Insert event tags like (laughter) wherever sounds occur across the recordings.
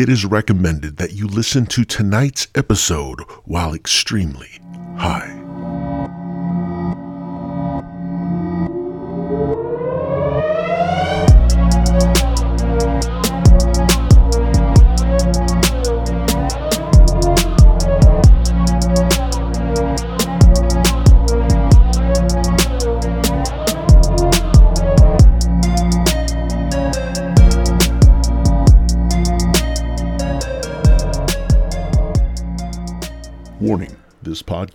it is recommended that you listen to tonight's episode while extremely high.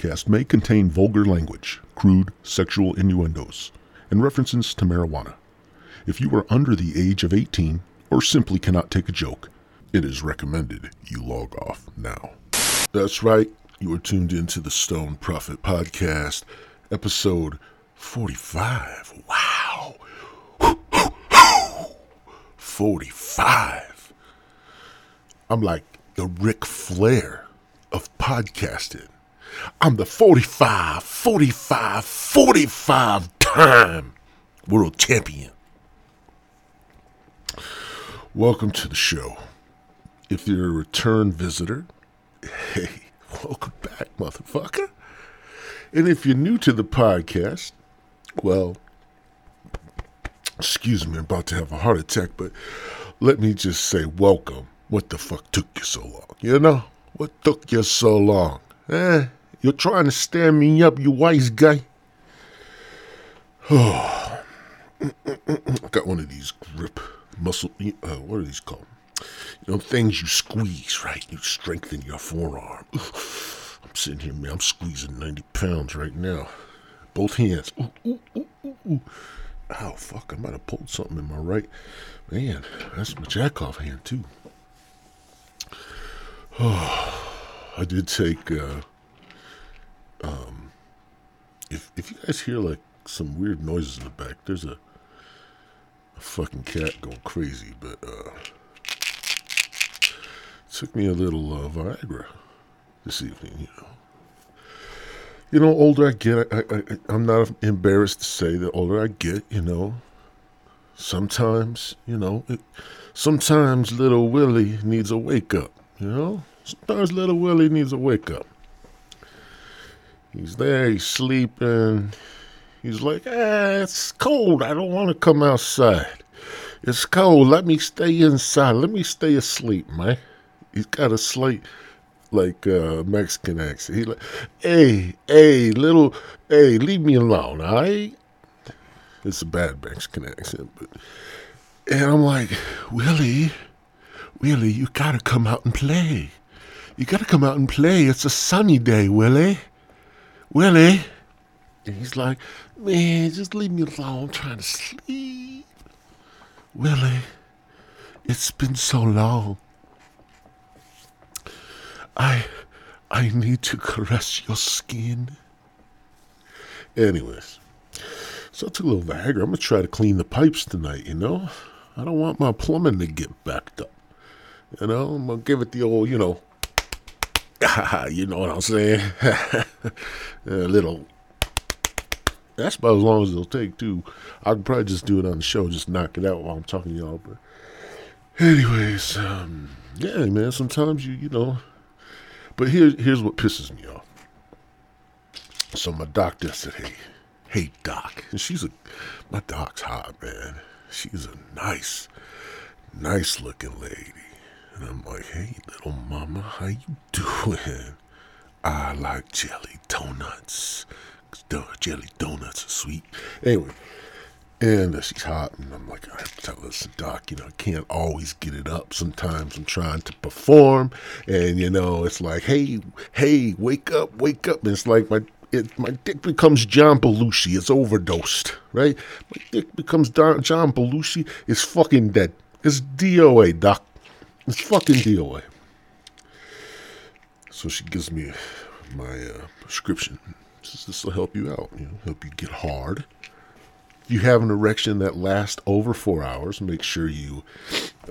Podcast may contain vulgar language, crude sexual innuendos, and references to marijuana. If you are under the age of 18 or simply cannot take a joke, it is recommended you log off now. That's right, you are tuned into the Stoned Prophet Podcast, episode 45. Wow! 45. I'm like the Ric Flair of podcasting. I'm the 45, 45, 45 time world champion. Welcome to the show. If you're a return visitor, hey, (laughs) welcome back, motherfucker. And if you're new to the podcast, well, excuse me, I'm about to have a heart attack, but let me just say welcome. What the fuck took you so long? You know? What took you so long? Eh? You're trying to stand me up, you wise guy. (sighs) Oh, got one of these grip muscle. Uh, what are these called? You know, things you squeeze, right? You strengthen your forearm. (sighs) I'm sitting here, man. I'm squeezing 90 pounds right now. Both hands. Ooh, ooh. Ow, fuck. I might have pulled something in my right. Man, that's my jackoff hand, too. Oh, (sighs) I did take. Uh, um, if you guys hear like some weird noises in the back, there's a, a fucking cat going crazy. But uh, took me a little uh, Viagra this evening. You know, you know, older I get, I, I, I I'm not embarrassed to say that older I get, you know, sometimes, you know, it, sometimes little Willie needs a wake up. You know, sometimes little Willie needs a wake up. He's there, he's sleeping. He's like, ah, it's cold. I don't want to come outside. It's cold. Let me stay inside. Let me stay asleep, man. He's got a slight, like, uh, Mexican accent. He like, hey, hey, little, hey, leave me alone, all right? It's a bad Mexican accent, but, and I'm like, Willie, Willie, you gotta come out and play. You gotta come out and play. It's a sunny day, Willie. Willie. And he's like, man, just leave me alone. I'm trying to sleep. Willie, it's been so long. I, I need to caress your skin. Anyways, so I took a little Viagra. I'm gonna try to clean the pipes tonight. You know, I don't want my plumbing to get backed up. You know, I'm gonna give it the old, you know, (laughs) you know what I'm saying? (laughs) a little. That's about as long as it'll take too. I could probably just do it on the show, just knock it out while I'm talking to y'all. But, anyways, um, yeah, man. Sometimes you, you know. But here, here's what pisses me off. So my doctor said, "Hey, hey, doc," and she's a, my doc's hot, man. She's a nice, nice looking lady. And I'm like, hey, little mama, how you doing? I like jelly donuts. Jelly donuts are sweet. Anyway, and uh, she's hot, and I'm like, I have to tell this doc, you know, I can't always get it up. Sometimes I'm trying to perform, and you know, it's like, hey, hey, wake up, wake up. And it's like my it, my dick becomes John Belushi. It's overdosed, right? My dick becomes Don, John Belushi. It's fucking dead. It's DOA, doc. It's fucking DOA. So she gives me my uh, prescription. This will help you out, you know, help you get hard. If you have an erection that lasts over four hours, make sure you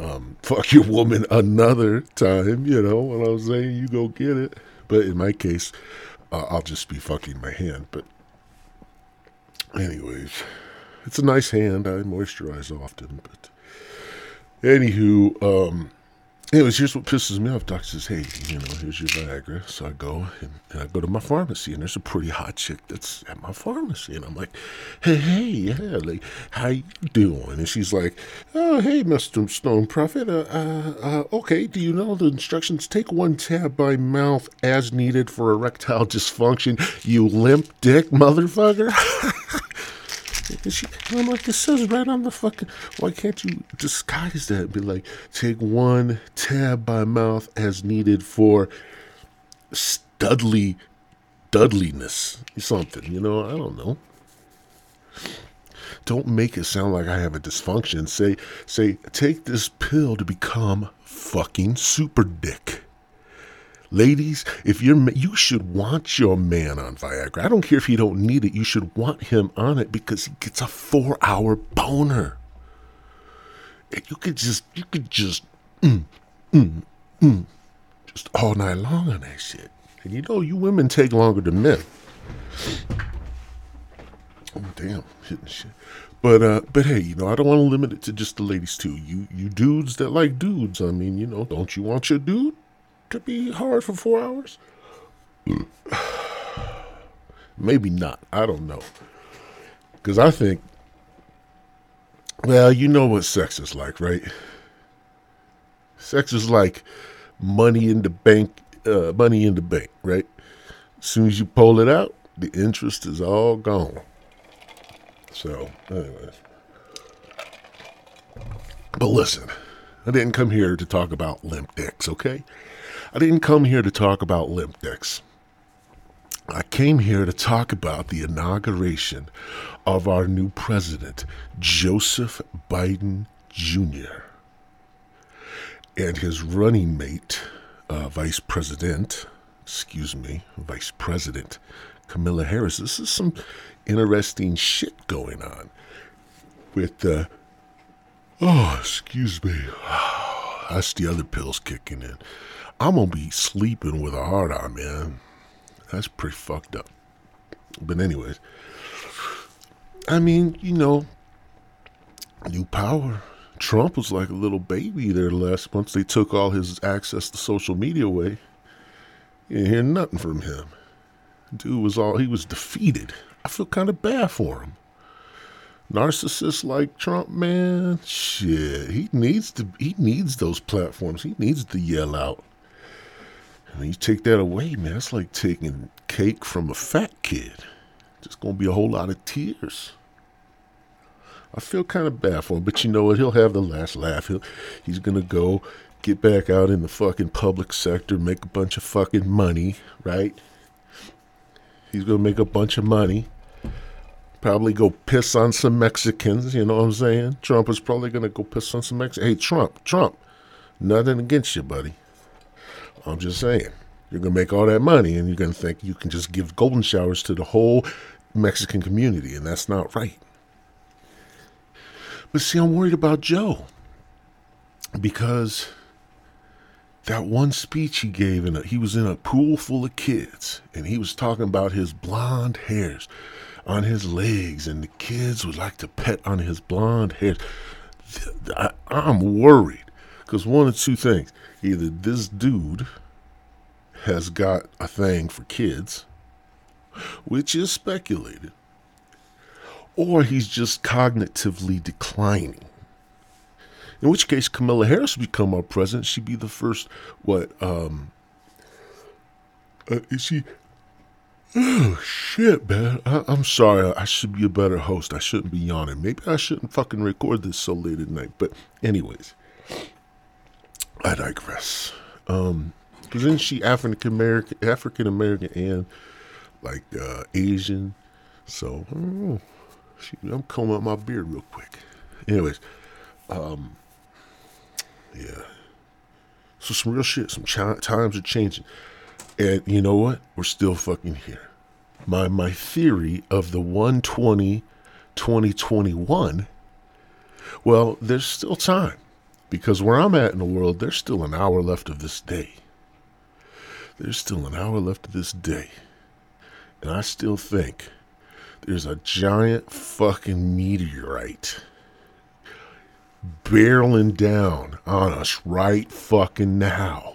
um, (laughs) fuck your woman another time. You know what I'm saying? You go get it. But in my case, uh, I'll just be fucking my hand. But, anyways, it's a nice hand. I moisturize often. But, anywho, um, anyways, here's what pisses me off. Doctor says, "Hey, you know, here's your Viagra." So I go and, and, I go to my pharmacy, and there's a pretty hot chick that's at my pharmacy, and I'm like, "Hey, hey, yeah, like, how you doing?" And she's like, "Oh, hey, Mister Stoned Prophet. Uh, uh, uh, okay, do you know the instructions? Take one tab by mouth as needed for erectile dysfunction. You limp dick, motherfucker." (laughs) She, I'm like, it says right on the fucking. Why can't you disguise that? Be like, take one tab by mouth as needed for studly dudliness, something. You know, I don't know. Don't make it sound like I have a dysfunction. Say, say, take this pill to become fucking super dick. Ladies, if you're you should want your man on Viagra. I don't care if he don't need it. You should want him on it because he gets a four-hour boner. And you could just you could just mm, mm, mm, just all night long on that shit. And you know you women take longer than men. Oh damn, hitting shit. But uh, but hey, you know I don't want to limit it to just the ladies too. You you dudes that like dudes. I mean, you know, don't you want your dude? To be hard for four hours? (sighs) Maybe not. I don't know. Because I think, well, you know what sex is like, right? Sex is like money in the bank, uh, money in the bank, right? As soon as you pull it out, the interest is all gone. So, anyways. But listen, I didn't come here to talk about limp dicks, okay? I didn't come here to talk about limp dicks. I came here to talk about the inauguration of our new president, Joseph Biden Jr., and his running mate, uh, Vice President, excuse me, Vice President Kamala Harris. This is some interesting shit going on with the. Uh, oh, excuse me. (sighs) That's the other pills kicking in. I'm gonna be sleeping with a heart on, man. That's pretty fucked up. But anyways, I mean, you know, new power. Trump was like a little baby there last once they took all his access to social media away. You didn't hear nothing from him. Dude was all he was defeated. I feel kind of bad for him. Narcissist like Trump, man, shit. He needs to. He needs those platforms. He needs to yell out. And you take that away, man, it's like taking cake from a fat kid. Just gonna be a whole lot of tears. I feel kind of bad for him, but you know what? He'll have the last laugh. He'll, he's gonna go get back out in the fucking public sector, make a bunch of fucking money, right? He's gonna make a bunch of money. Probably go piss on some Mexicans, you know what I'm saying? Trump is probably gonna go piss on some Mexicans. Hey, Trump, Trump, nothing against you, buddy. I'm just saying. You're going to make all that money and you're going to think you can just give golden showers to the whole Mexican community, and that's not right. But see, I'm worried about Joe because that one speech he gave, and he was in a pool full of kids, and he was talking about his blonde hairs on his legs, and the kids would like to pet on his blonde hairs. I, I'm worried because one of two things either this dude has got a thing for kids, which is speculated, or he's just cognitively declining. In which case, Kamala Harris would become our president. She'd be the first, what, um, uh, is she? Oh, shit, man. I, am sorry. I should be a better host. I shouldn't be yawning. Maybe I shouldn't fucking record this so late at night. But, anyways, I digress. Um, isn't she African American, African American, and like uh, Asian? So she, I'm combing out my beard real quick. Anyways, um, yeah. So some real shit. Some times are changing, and you know what? We're still fucking here. My my theory of the 120 2021. Well, there's still time. Because where I'm at in the world, there's still an hour left of this day. There's still an hour left of this day. And I still think there's a giant fucking meteorite barreling down on us right fucking now.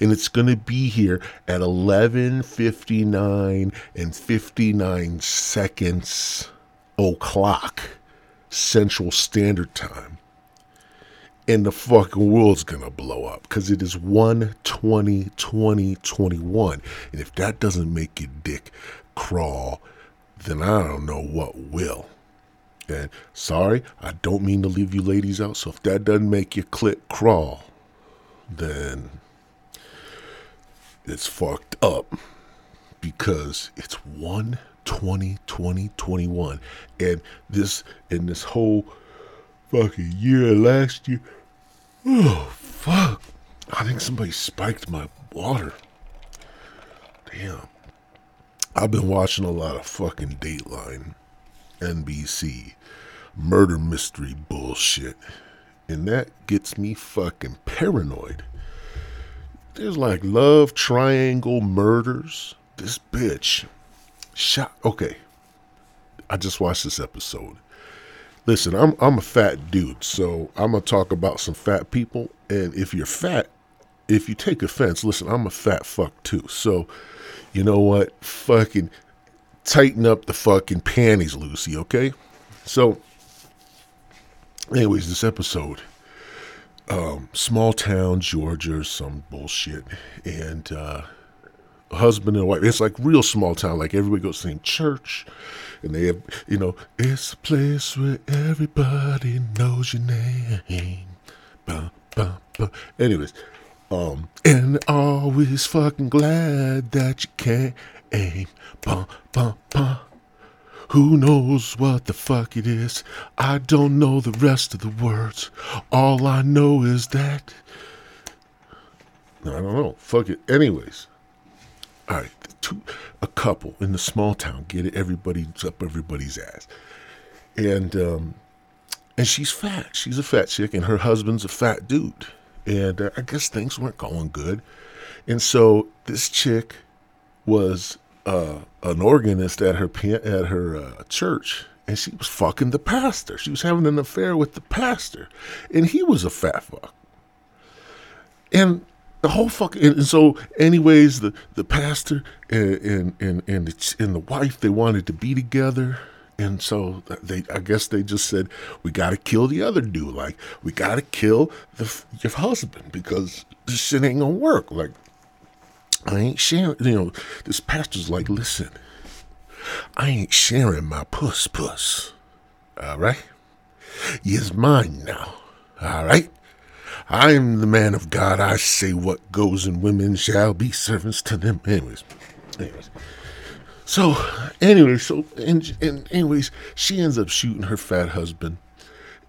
And it's going to be here at 11:59 and 59 seconds o'clock Central Standard Time. And the fucking world's gonna blow up because it is 1 20 20 21. And if that doesn't make your dick crawl, then I don't know what will. And sorry, I don't mean to leave you ladies out. So if that doesn't make your clit crawl, then it's fucked up because it's 1 20 20 21. And this, and this whole fucking year last year, oh, fuck. I think somebody spiked my water. Damn. I've been watching a lot of fucking Dateline, NBC, murder mystery bullshit. And that gets me fucking paranoid. There's like love triangle murders. This bitch shot. Okay. I just watched this episode. Listen, I'm I'm a fat dude, so I'm gonna talk about some fat people. And if you're fat, if you take offense, listen, I'm a fat fuck too. So you know what? Fucking tighten up the fucking panties, Lucy, okay? So, anyways, this episode, um, small town Georgia or some bullshit, and uh, husband and wife. It's like real small town, like everybody goes to the same church, and they have, you know, it's a place where everybody knows your name. Bah, bah, bah. Anyways, um, and always fucking glad that you can't aim. Bum, bum, bum. Who knows what the fuck it is? I don't know the rest of the words. All I know is that. I don't know. Fuck it. Anyways. All right. Two, a couple in the small town get it. Everybody's up everybody's ass. And, um, and she's fat. She's a fat chick, and her husband's a fat dude and uh, I guess things weren't going good. And so this chick was uh, an organist at her at her uh, church, and she was fucking the pastor. She was having an affair with the pastor, and he was a fat fuck. And the whole fucking and so, anyways, the the pastor and and and and the, and the wife they wanted to be together and so they, I guess they just said, we got to kill the other dude. Like, we got to kill the, your husband because this shit ain't to work. Like, I ain't sharing, you know, this pastor's like, listen, I ain't sharing my puss puss. All right? It's mine now. All right? I am the man of God. I say what goes, and women shall be servants to them. Anyways, anyways. So, anyway, so and, and anyways, she ends up shooting her fat husband,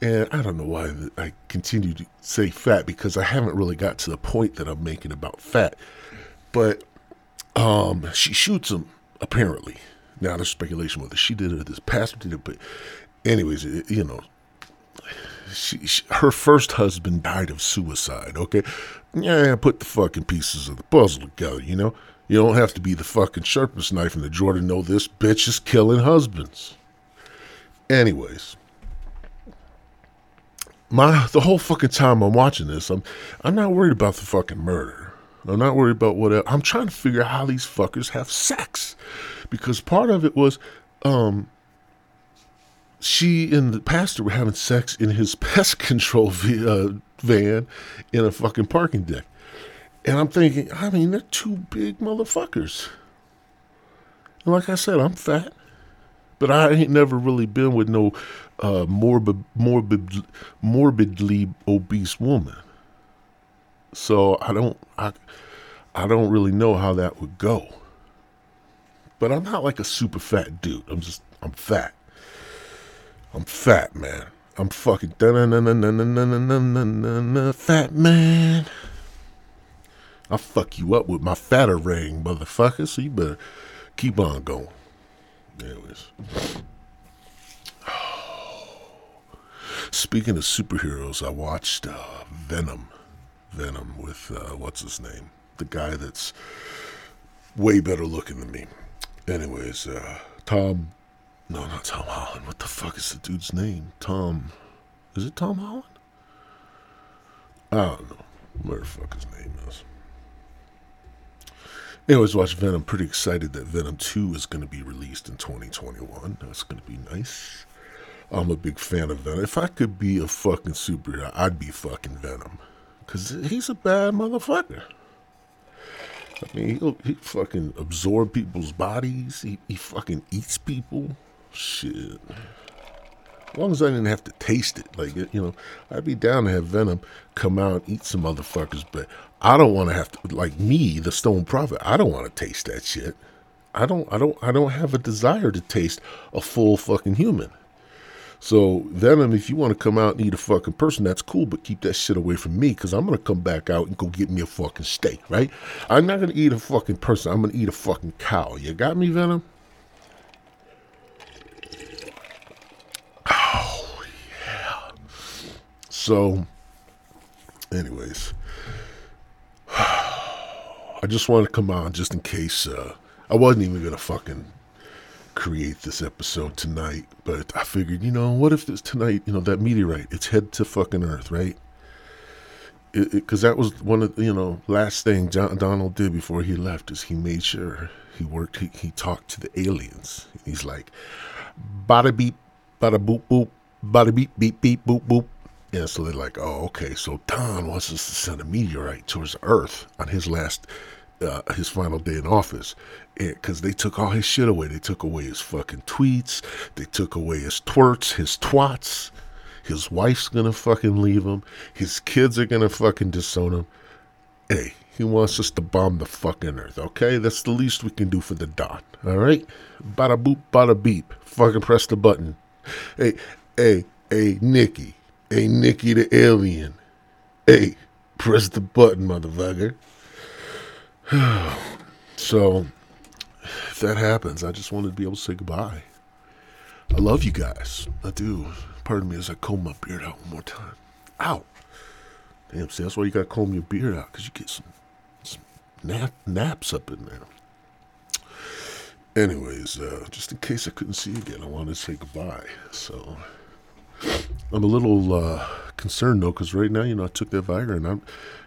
and I don't know why I continue to say fat because I haven't really got to the point that I'm making about fat, but um, she shoots him apparently. Now there's speculation whether she did it or this pastor did it, but anyways, it, you know, she, she, her first husband died of suicide. Okay, yeah, put the fucking pieces of the puzzle together, you know. You don't have to be the fucking sharpest knife in the drawer to know this bitch is killing husbands. Anyways, my the whole fucking time I'm watching this, I'm I'm not worried about the fucking murder. I'm not worried about what I'm trying to figure out how these fuckers have sex, because part of it was, um, she and the pastor were having sex in his (laughs) pest control uh, van in a fucking parking deck. And I'm thinking, I mean, they're two big motherfuckers. And like I said, I'm fat, but I ain't never really been with no uh, morbid, morbid, morbidly obese woman. So I don't, I, I don't really know how that would go. But I'm not like a super fat dude. I'm just, I'm fat. I'm fat, man. I'm fucking fat man. I'll fuck you up with my fatter ring, motherfucker. So you better keep on going. Anyways. Speaking of superheroes, I watched uh, Venom. Venom with, uh, what's his name? The guy that's way better looking than me. Anyways, uh, Tom. No, not Tom Holland. What the fuck is the dude's name? Tom. Is it Tom Holland? I don't know. Where the fuck his name is. Anyways, watch Venom. Pretty excited that Venom 2 is going to be released in 2021. That's going to be nice. I'm a big fan of Venom. If I could be a fucking superhero, I'd be fucking Venom. Because he's a bad motherfucker. I mean, he'll, he fucking absorb people's bodies. He, he fucking eats people. Shit. As long as I didn't have to taste it, like you know, I'd be down to have Venom come out and eat some motherfuckers, but I don't want to have to, like me, the Stoned Prophet. I don't want to taste that shit. I don't, I don't, I don't have a desire to taste a full fucking human. So Venom, if you want to come out and eat a fucking person, that's cool, but keep that shit away from me because I'm gonna come back out and go get me a fucking steak, right? I'm not gonna eat a fucking person. I'm gonna eat a fucking cow. You got me, Venom? Oh yeah. So, anyways, (sighs) I just wanted to come on just in case uh, I wasn't even gonna fucking create this episode tonight, but I figured, you know, what if this tonight, you know, that meteorite, it's head to fucking Earth, right? Because that was one of you know last thing John Donald did before he left is he made sure he worked he, he talked to the aliens. He's like, bada beep, bada boop boop, bada beep beep beep boop boop. They're like, oh okay, so Don wants us to send a meteorite towards Earth on his last uh, his final day in office because they took all his shit away. They took away his fucking tweets. They took away his twerts, his twats. His wife's gonna fucking leave him. His kids are gonna fucking disown him. Hey, he wants us to bomb the fucking earth, okay? That's the least we can do for the dot, alright? Bada boop, bada beep. Fucking press the button. Hey, hey, hey, Nikki. Hey, Nikki the alien. Hey, press the button, motherfucker. (sighs) so, if that happens, I just wanted to be able to say goodbye. I love you guys. I do. Pardon me as I comb my beard out one more time. Ow. Damn, see, that's why you gotta comb your beard out, because you get some, some nap, naps up in there. Anyways, uh, just in case I couldn't see you again, I wanted to say goodbye. So, I'm a little uh, concerned though, because right now, you know, I took that Viagra and I'm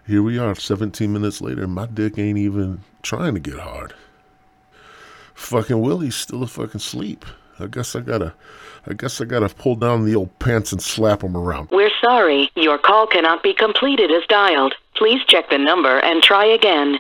here. We are, 17 minutes later, and my dick ain't even trying to get hard. Fucking Willie's still a fucking sleep. I guess I gotta, I guess I gotta pull down the old pants and slap him around. We're sorry, your call cannot be completed as dialed. Please check the number and try again.